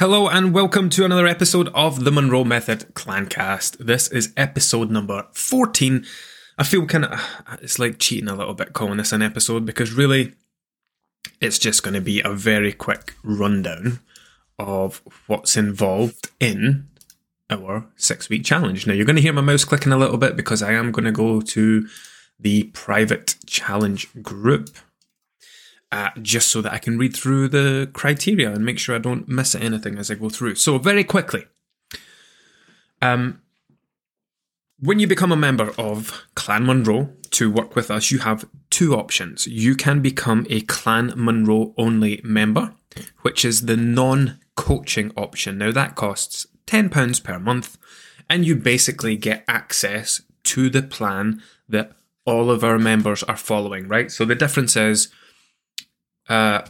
Hello and welcome to another episode of the Munro Method Clancast. This is episode number 14. I feel kind of, uh, it's like cheating a little bit calling this an episode because really it's just going to be a very quick rundown of what's involved in our six week challenge. Now you're going to hear my mouse clicking a little bit because I am going to go to the private challenge group uh, just so that I can read through the criteria and make sure I don't miss anything as I go through. So, very quickly, um, when you become a member of Clan Munro to work with us, you have two options. You can become a Clan Munro only member, which is the non coaching option. Now, that costs £10 per month, and you basically get access to the plan that all of our members are following, right? So, the difference is uh,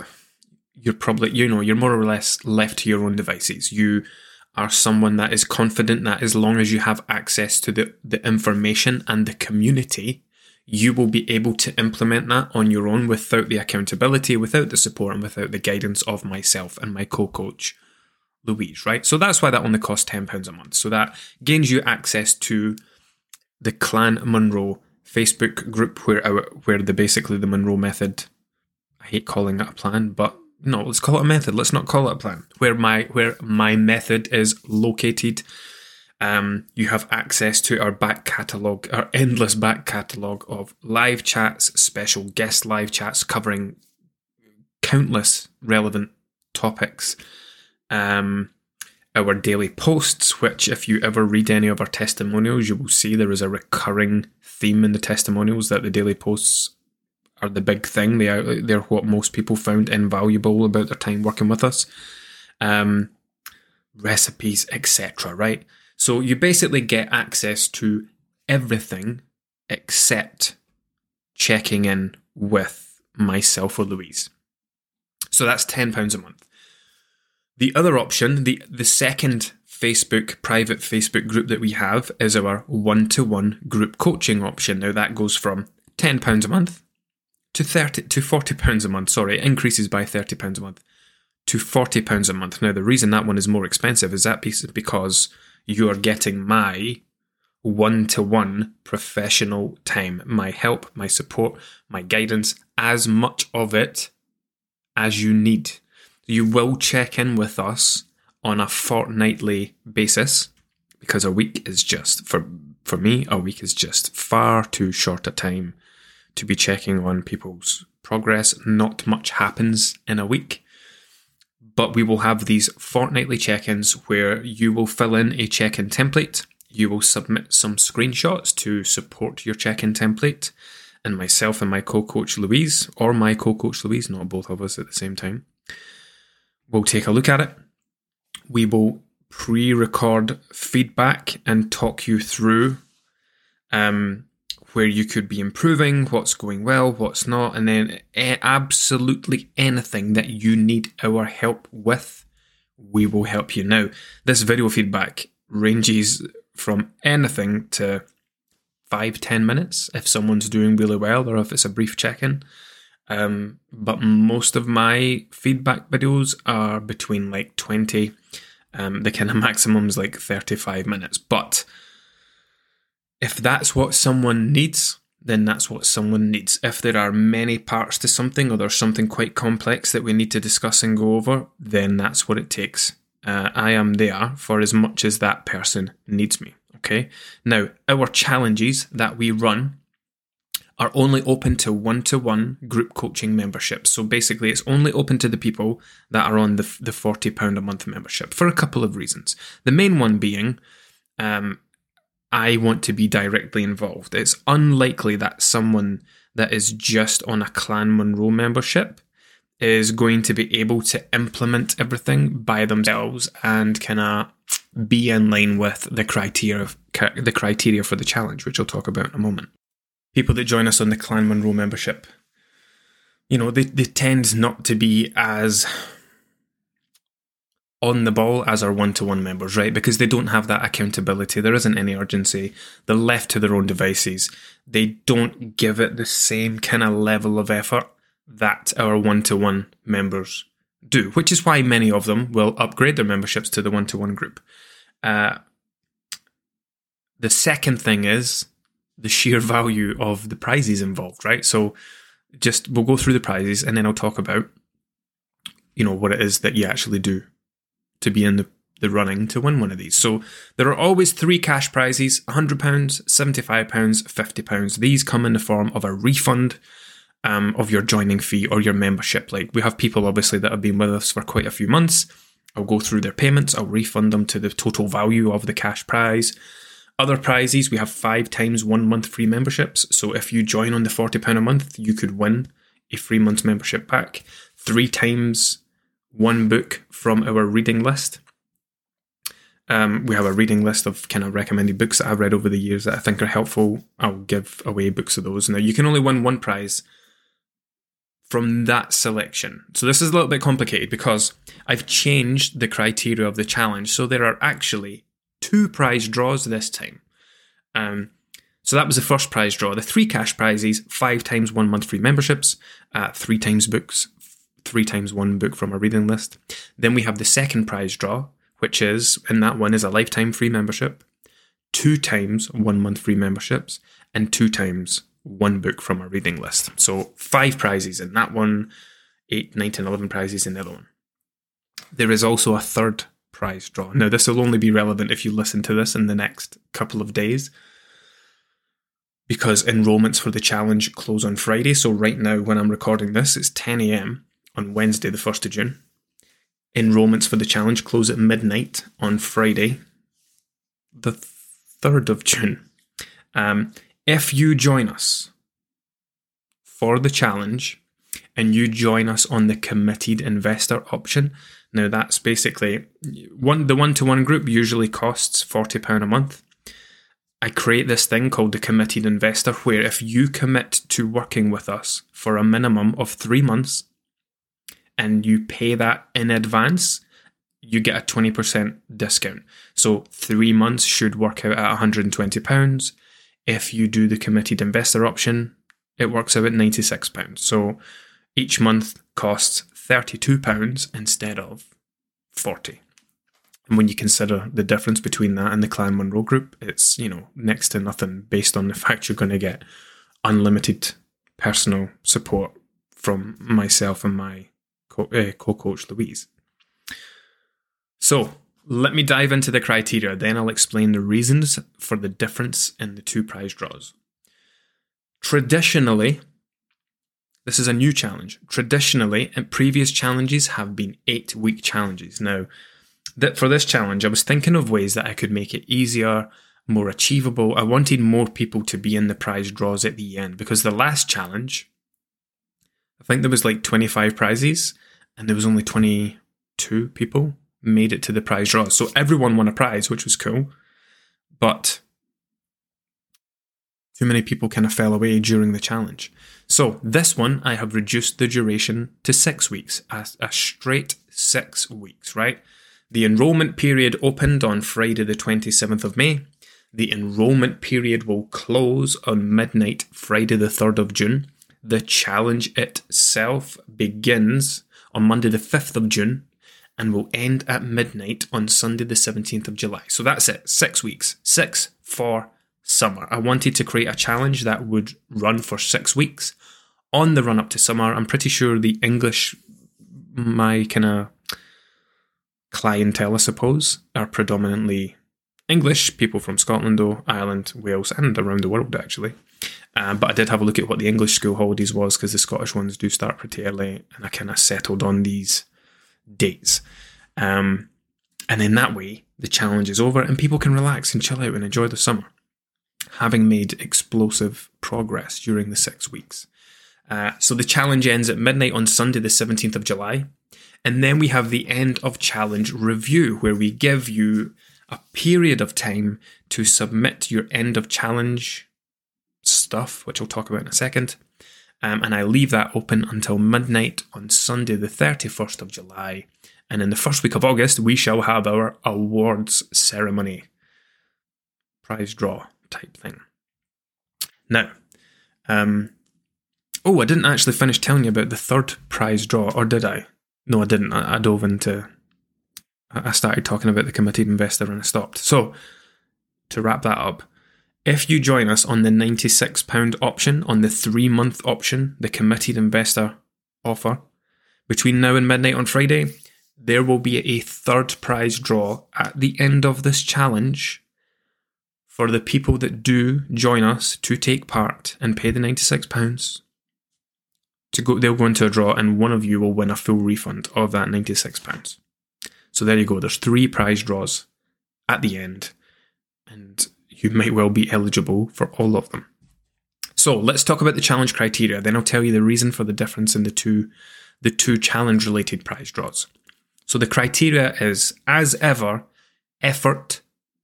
you're probably, you know, you're more or less left to your own devices. You are someone that is confident that as long as you have access to the, the information and the community, you will be able to implement that on your own without the accountability, without the support, and without the guidance of myself and my co coach, Louise, right? So that's why that only costs £10 a month. So that gains you access to the Clan Munro Facebook group where where the basically the Munro method I hate calling it a plan, but no, let's call it a method. Let's not call it a plan. Where my where my method is located, um, you have access to our back catalogue, our endless back catalogue of live chats, special guest live chats covering countless relevant topics. Um, our daily posts, which, if you ever read any of our testimonials, you will see there is a recurring theme in the testimonials that the daily posts are the big thing. They are they're what most people found invaluable about their time working with us. Um, recipes, etc. Right. So you basically get access to everything except checking in with myself or Louise. So that's ten pounds a month. The other option, the the second Facebook private Facebook group that we have is our one to one group coaching option. Now that goes from ten pounds a month to 30 to 40 pounds a month sorry increases by 30 pounds a month to 40 pounds a month. Now the reason that one is more expensive is that piece because you are getting my one-to-one professional time my help my support my guidance as much of it as you need. You will check in with us on a fortnightly basis because a week is just for for me a week is just far too short a time to be checking on people's progress. Not much happens in a week, but we will have these fortnightly check ins where you will fill in a check in template. You will submit some screenshots to support your check in template, and myself and my co coach Louise, or my co coach Louise, not both of us at the same time, will take a look at it. We will pre record feedback and talk you through um, where you could be improving, what's going well, what's not, and then absolutely anything that you need our help with, we will help you. Now, this video feedback ranges from anything to five, ten minutes if someone's doing really well or if it's a brief check in. Um, but most of my feedback videos are between like 20, um, the kind of maximum is like 35 minutes. But if that's what someone needs, then that's what someone needs. If there are many parts to something or there's something quite complex that we need to discuss and go over, then that's what it takes. Uh, I am there for as much as that person needs me. Okay. Now, our challenges that we run are only open to one to one group coaching memberships. So basically, it's only open to the people that are on the, the £40 a month membership for a couple of reasons. The main one being, um, I want to be directly involved. It's unlikely that someone that is just on a Clan Munro membership is going to be able to implement everything by themselves and kind of be in line with the criteria of, the criteria for the challenge, which I'll talk about in a moment. People that join us on the Clan Munro membership, you know, they, they tend not to be as on the ball as our one to one members, right? Because they don't have that accountability. There isn't any urgency. They're left to their own devices. They don't give it the same kind of level of effort that our one to one members do, which is why many of them will upgrade their memberships to the one to one group. Uh, the second thing is the sheer value of the prizes involved, right? So just we'll go through the prizes and then I'll talk about you know what it is that you actually do to be in the, the running to win one of these. So there are always three cash prizes: £100, £75, £50. These come in the form of a refund um, of your joining fee or your membership. Like we have people obviously that have been with us for quite a few months. I'll go through their payments. I'll refund them to the total value of the cash prize. Other prizes, we have five times one month free memberships. So if you join on the £40 a month, you could win a free month's membership back. Three times one book from our reading list. Um, we have a reading list of kind of recommended books that I've read over the years that I think are helpful. I'll give away books of those. Now, you can only win one prize from that selection. So this is a little bit complicated because I've changed the criteria of the challenge. So there are actually two prize draws this time. Um, so that was the first prize draw. The three cash prizes, five times one month free memberships, uh, three times books, three times one book from our reading list. Then we have the second prize draw, which is, and that one is a lifetime free membership, two times one month free memberships, and two times one book from our reading list. So five prizes in that one, eight, nine, ten, eleven prizes in the other one. There is also a third prize draw. Now, this will only be relevant if you listen to this in the next couple of days because enrollments for the challenge close on Friday. So, right now, when I'm recording this, it's 10 a.m. on Wednesday, the 1st of June. Enrollments for the challenge close at midnight on Friday, the 3rd of June. Um, if you join us for the challenge and you join us on the committed investor option, now that's basically one the one to one group usually costs £40 a month. I create this thing called the committed investor where if you commit to working with us for a minimum of three months and you pay that in advance, you get a 20% discount. So three months should work out at £120. If you do the committed investor option, it works out at £96. So each month costs £32 instead of 40 and when you consider the difference between that and the Clan Munro group, it's, you know, next to nothing based on the fact you're going to get unlimited personal support from myself and my co uh, coach Louise. So, let me dive into the criteria, then I'll explain the reasons for the difference in the two prize draws. Traditionally, this is a new challenge. Traditionally, and previous challenges have been eight week challenges. Now, that for this challenge, I was thinking of ways that I could make it easier, more achievable. I wanted more people to be in the prize draws at the end because the last challenge, I think there was like 25 prizes and there was only 22 people made it to the prize draw. So everyone won a prize, which was cool. But too many people kind of fell away during the challenge. So this one, I have reduced the duration to six weeks, a, a straight six weeks, right? The enrollment period opened on Friday, the 27th of May. The enrollment period will close on midnight, Friday, the 3rd of June. The challenge itself begins on Monday, the 5th of June, and will end at midnight on Sunday, the 17th of July. So that's it, six weeks. Six for summer. I wanted to create a challenge that would run for six weeks on the run up to summer. I'm pretty sure the English, my kind of clientele, I suppose, are predominantly English, people from Scotland, though, Ireland, Wales, and around the world, actually. Um, but I did have a look at what the English school holidays was because the Scottish ones do start pretty early, and I kind of settled on these dates. Um, and in that way, the challenge is over and people can relax and chill out and enjoy the summer, having made explosive progress during the six weeks. Uh, so the challenge ends at midnight on Sunday, the 17th of July. And then we have the end of challenge review, where we give you a period of time to submit your end of challenge stuff, which I'll talk about in a second. Um, and I leave that open until midnight on Sunday, the 31st of July. And in the first week of August, we shall have our awards ceremony, prize draw type thing. Now, um, oh, I didn't actually finish telling you about the third prize draw, or did I? no, I didn't. I, I dove into. I started talking about the committed investor and I stopped. So, to wrap that up, if you join us on the £96 option, on the three month option, the committed investor offer, between now and midnight on Friday, there will be a third prize draw at the end of this challenge for the people that do join us to take part and pay the £96 to go they'll go into a draw and one of you will win a full refund of that £96 so there you go. There's three prize draws at the end. And you might well be eligible for all of them. So let's talk about the challenge criteria. Then i'll tell you the reason for the difference in the two the two challenge related prize draws. So the criteria is as ever effort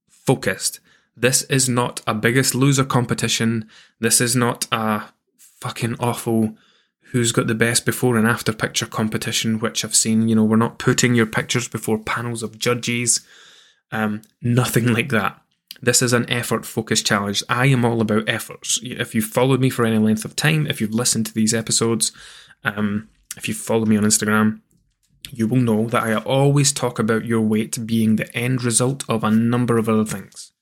focused. This is not a biggest loser competition. This is not a fucking awful who's got the best before and after picture competition, which I've seen. You know, we're not putting your pictures before panels of judges, um, nothing like that. This is an effort focused challenge. I am all about efforts. If you've followed me for any length of time, if you've listened to these episodes, um, if you've followed me on Instagram, you will know that I always talk about your weight being the end result of a number of other things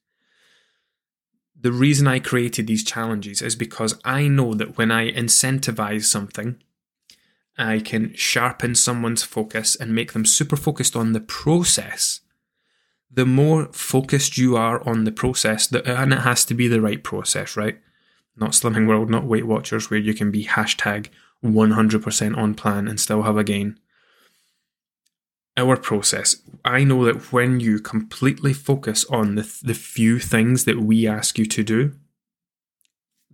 the reason I created these challenges is because I know that when I incentivize something, I can sharpen someone's focus and make them super focused on the process. The more focused you are on the process, and it has to be the right process, right? Not Slimming World, not Weight Watchers, where you can be hashtag 100% on plan and still have a gain our process, I know that when you completely focus on the, the few things that we ask you to do,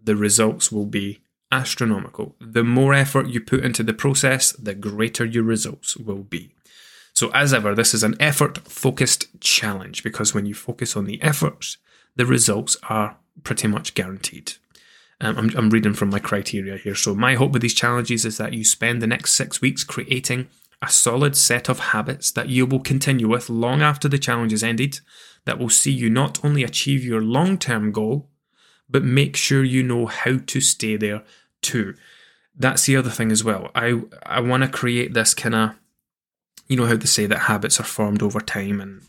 the results will be astronomical. The more effort you put into the process, the greater your results will be. So, as ever, this is an effort focused challenge because when you focus on the efforts, the results are pretty much guaranteed. Um, I'm, I'm reading from my criteria here. So, my hope with these challenges is that you spend the next six weeks creating a solid set of habits that you will continue with long after the challenge is ended that will see you not only achieve your long term goal, but make sure you know how to stay there too. That's the other thing as well. I, I want to create this kind of, you know, how they say that habits are formed over time, and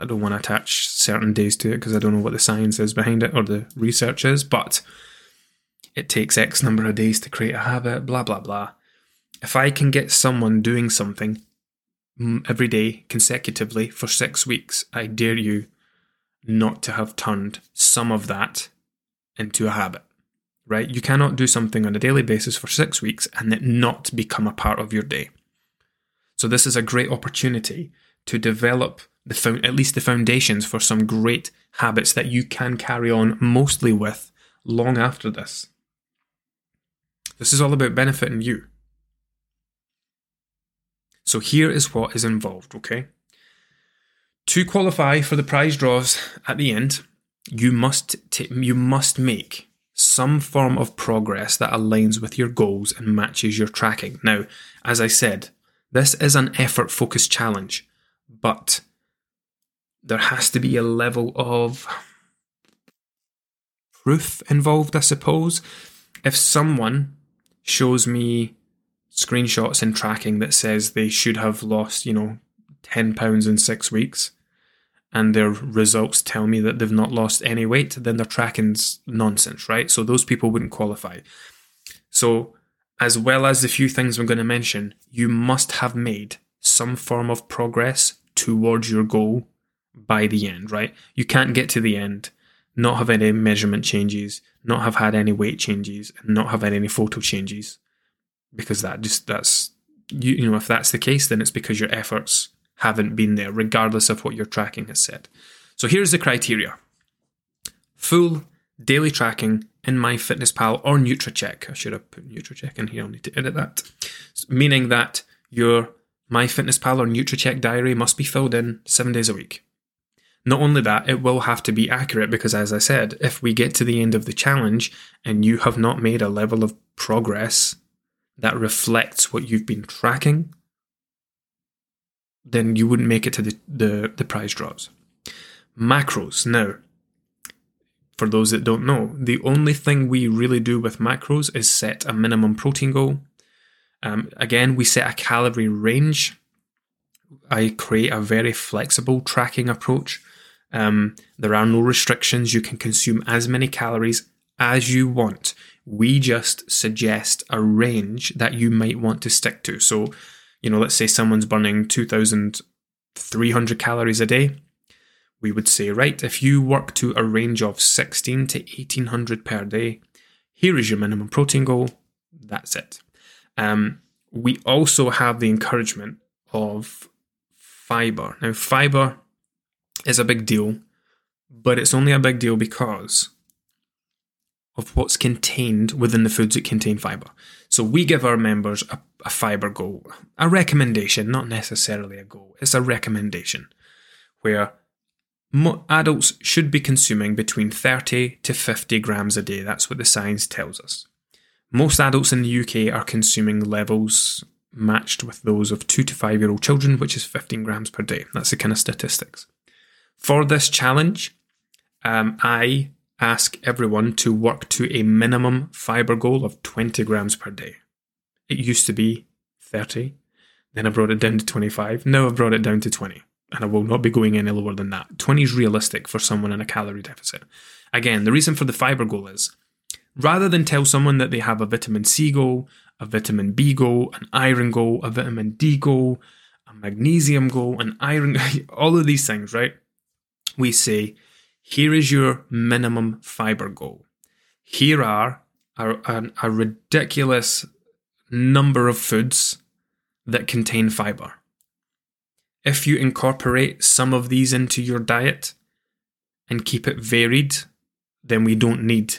I don't want to attach certain days to it because I don't know what the science is behind it or the research is, but it takes X number of days to create a habit, blah, blah, blah if I can get someone doing something every day consecutively for six weeks, I dare you not to have turned some of that into a habit, right? You cannot do something on a daily basis for six weeks and it not become a part of your day. So, this is a great opportunity to develop the at least the foundations for some great habits that you can carry on mostly with long after this. This is all about benefiting you. So here is what is involved, okay? To qualify for the prize draws at the end, you must t- you must make some form of progress that aligns with your goals and matches your tracking. Now, as I said, this is an effort focused challenge, but there has to be a level of proof involved, I suppose. If someone shows me screenshots and tracking that says they should have lost, you know, 10 pounds in six weeks, and their results tell me that they've not lost any weight, then their tracking's nonsense, right? So those people wouldn't qualify. So, as well as the few things I'm going to mention, you must have made some form of progress towards your goal by the end, right? You can't get to the end, not have any measurement changes, not have had any weight changes, and not have had any photo changes because that just that's you, you know if that's the case then it's because your efforts haven't been there regardless of what your tracking has said so here's the criteria full daily tracking in MyFitnessPal or Nutracheck. I should have put Nutracheck in here. I'll need to edit that. Meaning that your MyFitnessPal or Nutracheck diary must be filled in seven days a week. Not only that, it will have to be accurate because, as I said, if we get to the end of the challenge and you have not made a level of progress that reflects what you've been tracking, then you wouldn't make it to the, the, the prize draws. Macros. Now, for those that don't know, the only thing we really do with macros is set a minimum protein goal, Um, again, we set a calorie range. I create a very flexible tracking approach. Um, there are no restrictions. You can consume as many calories as you want. We just suggest a range that you might want to stick to. So, you know, let's say someone's burning 2,300 calories a day. We would say, right, if you work to a range of 16 to 1800 per day, here is your minimum protein goal. That's it. Um, we also have the encouragement of fiber. Now, fiber is a big deal, but it's only a big deal because of what's contained within the foods that contain fiber. So we give our members a, a fiber goal, a recommendation, not necessarily a goal. It's a recommendation where adults should be consuming between 30 to 50 grams a day. That's what the science tells us. Most adults in the UK are consuming levels matched with those of 2 to 5 year old children, which is 15 grams per day. That's the kind of statistics. For this challenge, um, I ask everyone to work to a minimum fiber goal of 20 grams per day. It used to be 30, then I brought it down to 25, now I've brought it down to 20, and I will not be going any lower than that. 20 is realistic for someone in a calorie deficit. Again, the reason for the fiber goal is rather than tell someone that they have a vitamin C goal, a vitamin B goal, an iron goal, a vitamin D goal, a magnesium goal, an iron, all of these things, right? We say, here is your minimum fiber goal. Here are a, a, a ridiculous number of foods that contain fiber. If you incorporate some of these into your diet and keep it varied, then we don't need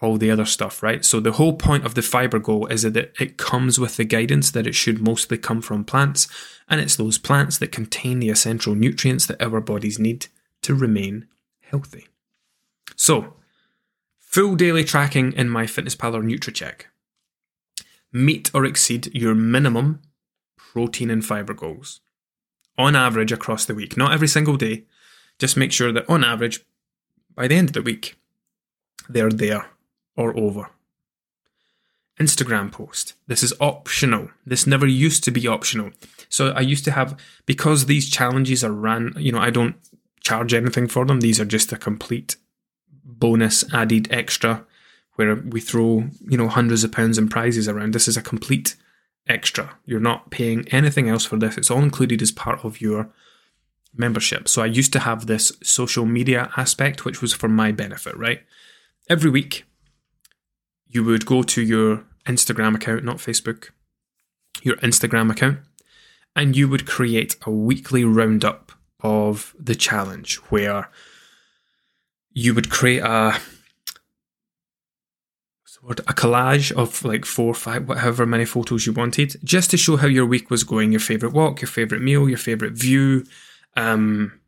all the other stuff, right? So the whole point of the fiber goal is that it comes with the guidance that it should mostly come from plants, and it's those plants that contain the essential nutrients that our bodies need to remain healthy. So, full daily tracking in MyFitnessPal or Nutracheck. Meet or exceed your minimum protein and fiber goals on average across the week, not every single day. Just make sure that on average, by the end of the week, they're there or over. Instagram post. This is optional. This never used to be optional. So I used to have, because these challenges are ran, you know, I don't charge anything for them. These are just a complete bonus added extra where we throw, you know, hundreds of pounds in prizes around. This is a complete extra. You're not paying anything else for this. It's all included as part of your membership. So I used to have this social media aspect, which was for my benefit, right? Every week, you would go to your Instagram account, not Facebook, your Instagram account, and you would create a weekly roundup of the challenge where you would create a a collage of like four, or five, whatever many photos you wanted, just to show how your week was going, your favorite walk, your favorite meal, your favorite view, um,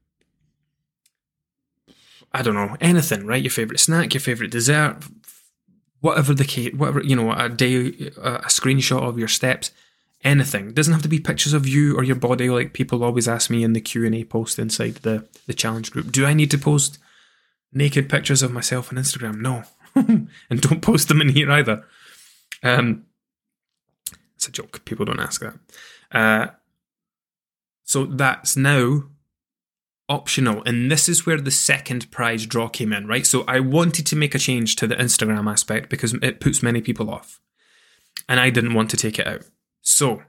I don't know, anything, right? Your favorite snack, your favorite dessert, whatever the case, whatever you know, a day, a screenshot of your steps, anything. It doesn't have to be pictures of you or your body. Like people always ask me in the Q and A post inside the the challenge group, do I need to post naked pictures of myself on Instagram? No, and don't post them in here either. Um, it's a joke. People don't ask that. Uh, so that's now optional. And this is where the second prize draw came in, right? So I wanted to make a change to the Instagram aspect because it puts many people off. And I didn't want to take it out. So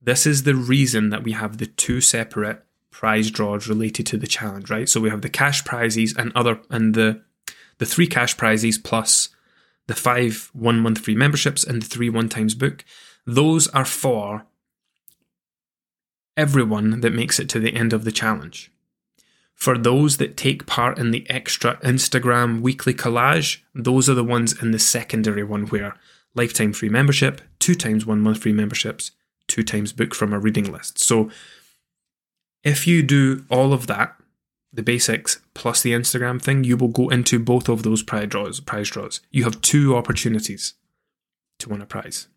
this is the reason that we have the two separate prize draws related to the challenge, right? So we have the cash prizes and other and the the three cash prizes plus the five one month free memberships and the three one times book. Those are for everyone that makes it to the end of the challenge. For those that take part in the extra Instagram weekly collage, those are the ones in the secondary one where lifetime free membership, two times one month free memberships, two times book from a reading list. So if you do all of that, the basics plus the Instagram thing, you will go into both of those prize draws. Prize draws. You have two opportunities to win a prize.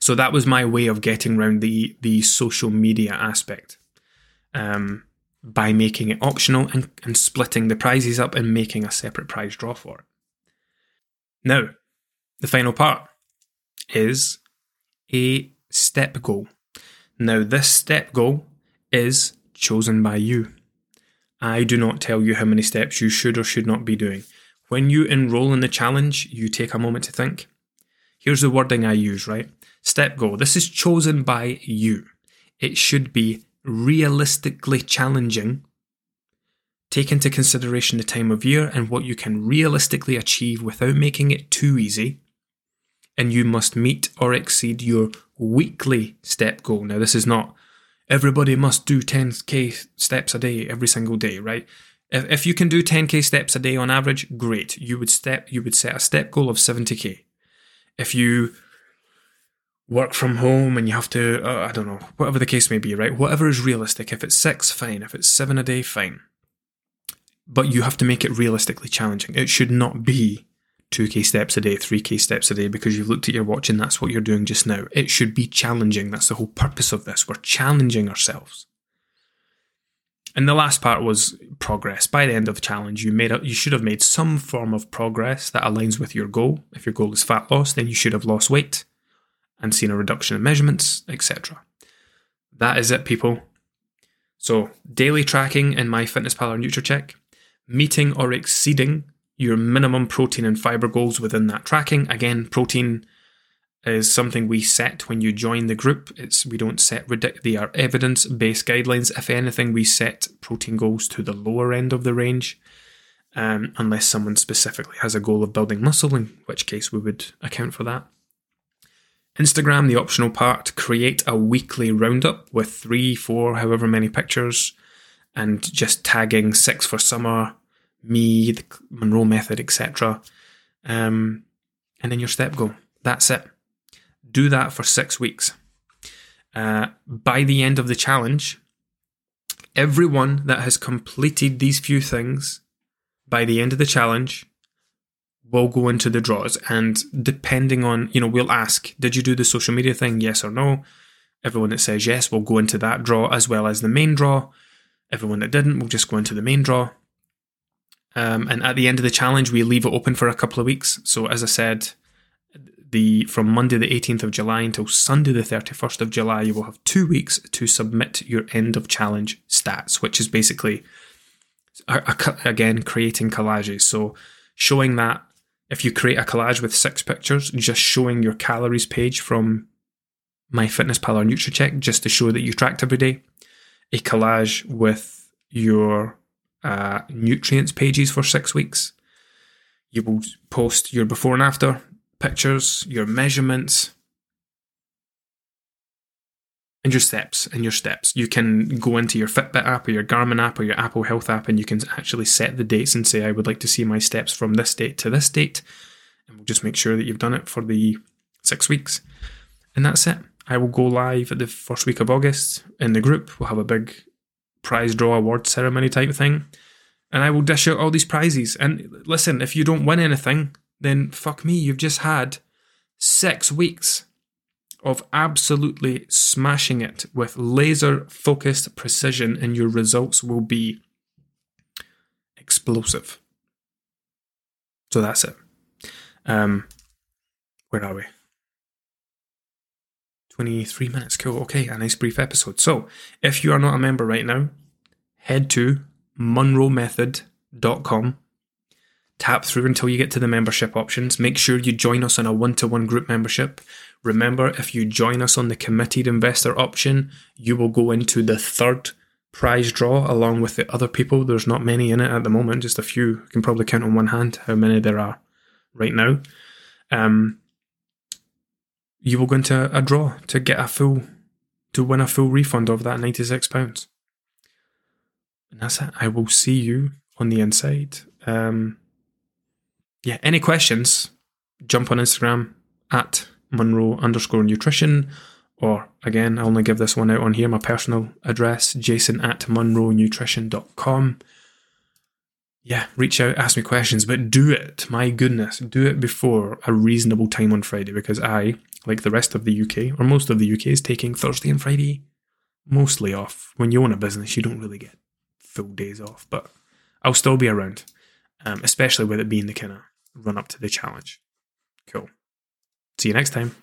So that was my way of getting around the the social media aspect. Um, by making it optional and, and splitting the prizes up and making a separate prize draw for it. Now, the final part is a step goal. Now, this step goal is chosen by you. I do not tell you how many steps you should or should not be doing. When you enroll in the challenge, you take a moment to think. Here's the wording I use, right? Step goal. This is chosen by you. It should be realistically challenging. Take into consideration the time of year and what you can realistically achieve without making it too easy. And you must meet or exceed your weekly step goal. Now, this is not everybody must do 10k steps a day every single day, right? If, if you can do 10k steps a day on average, great. You would step you would set a step goal of 70k. If you work from home and you have to uh, I don't know, whatever the case may be, right? Whatever is realistic. If it's 6, fine. If it's 7 a day, fine. But you have to make it realistically challenging. It should not be 2k steps a day, 3k steps a day because you've looked at your watch and that's what you're doing just now. It should be challenging. That's the whole purpose of this. We're challenging ourselves. And the last part was progress. By the end of the challenge, you made a, you should have made some form of progress that aligns with your goal. If your goal is fat loss, then you should have lost weight and seen a reduction in measurements, etc. That is it, people. So, daily tracking in MyFitnessPal or Nutracheck, meeting or exceeding your minimum protein and fiber goals within that tracking. Again, protein is something we set when you join the group. It's we don't set they are evidence based guidelines. If anything, we set protein goals to the lower end of the range, um, unless someone specifically has a goal of building muscle, in which case we would account for that. Instagram, the optional part, create a weekly roundup with three, four, however many pictures, and just tagging six for summer, me, the Munro method, etc. Um, and then your step goal. That's it. Do that for six weeks. Uh, by the end of the challenge, everyone that has completed these few things by the end of the challenge will go into the draws. And depending on, you know, we'll ask, did you do the social media thing? Yes or no. Everyone that says yes will go into that draw as well as the main draw. Everyone that didn't will just go into the main draw. Um, and at the end of the challenge, we leave it open for a couple of weeks. So, as I said, the from Monday the 18th of July until Sunday the 31st of July, you will have two weeks to submit your end of challenge stats, which is basically again creating collages. So, showing that if you create a collage with six pictures, just showing your calories page from MyFitnessPal or Nutracheck, just to show that you tracked every day, a collage with your uh, nutrients pages for six weeks. You will post your before and after pictures, your measurements, and your steps and your steps. You can go into your Fitbit app or your Garmin app or your Apple Health app and you can actually set the dates and say, I would like to see my steps from this date to this date. And we'll just make sure that you've done it for the six weeks. And that's it. I will go live at the first week of August in the group. We'll have a big prize draw award ceremony type thing. And I will dish out all these prizes. And listen, if you don't win anything, then fuck me, you've just had six weeks of absolutely smashing it with laser focused precision, and your results will be explosive. So that's it. Um, where are we? 23 minutes. Cool. Okay, a nice brief episode. So, if you are not a member right now, head to munromethod.com. Tap through until you get to the membership options. Make sure you join us on a one to one group membership. Remember, if you join us on the committed investor option, you will go into the third prize draw along with the other people. There's not many in it at the moment, just a few. You can probably count on one hand how many there are right now. Um, you will go into a draw to get a full, to win a full refund of that £96. And that's it. I will see you on the inside. Um, yeah, any questions? Jump on Instagram at Munro underscore nutrition. Or again, I only give this one out on here, my personal address, jason at munronutrition.com. Yeah, reach out, ask me questions, but do it. My goodness, do it before a reasonable time on Friday because I, like the rest of the UK, or most of the UK, is taking Thursday and Friday mostly off. When you own a business, you don't really get full days off, but I'll still be around, um, especially with it being the kind of run up to the challenge. Cool. See you next time.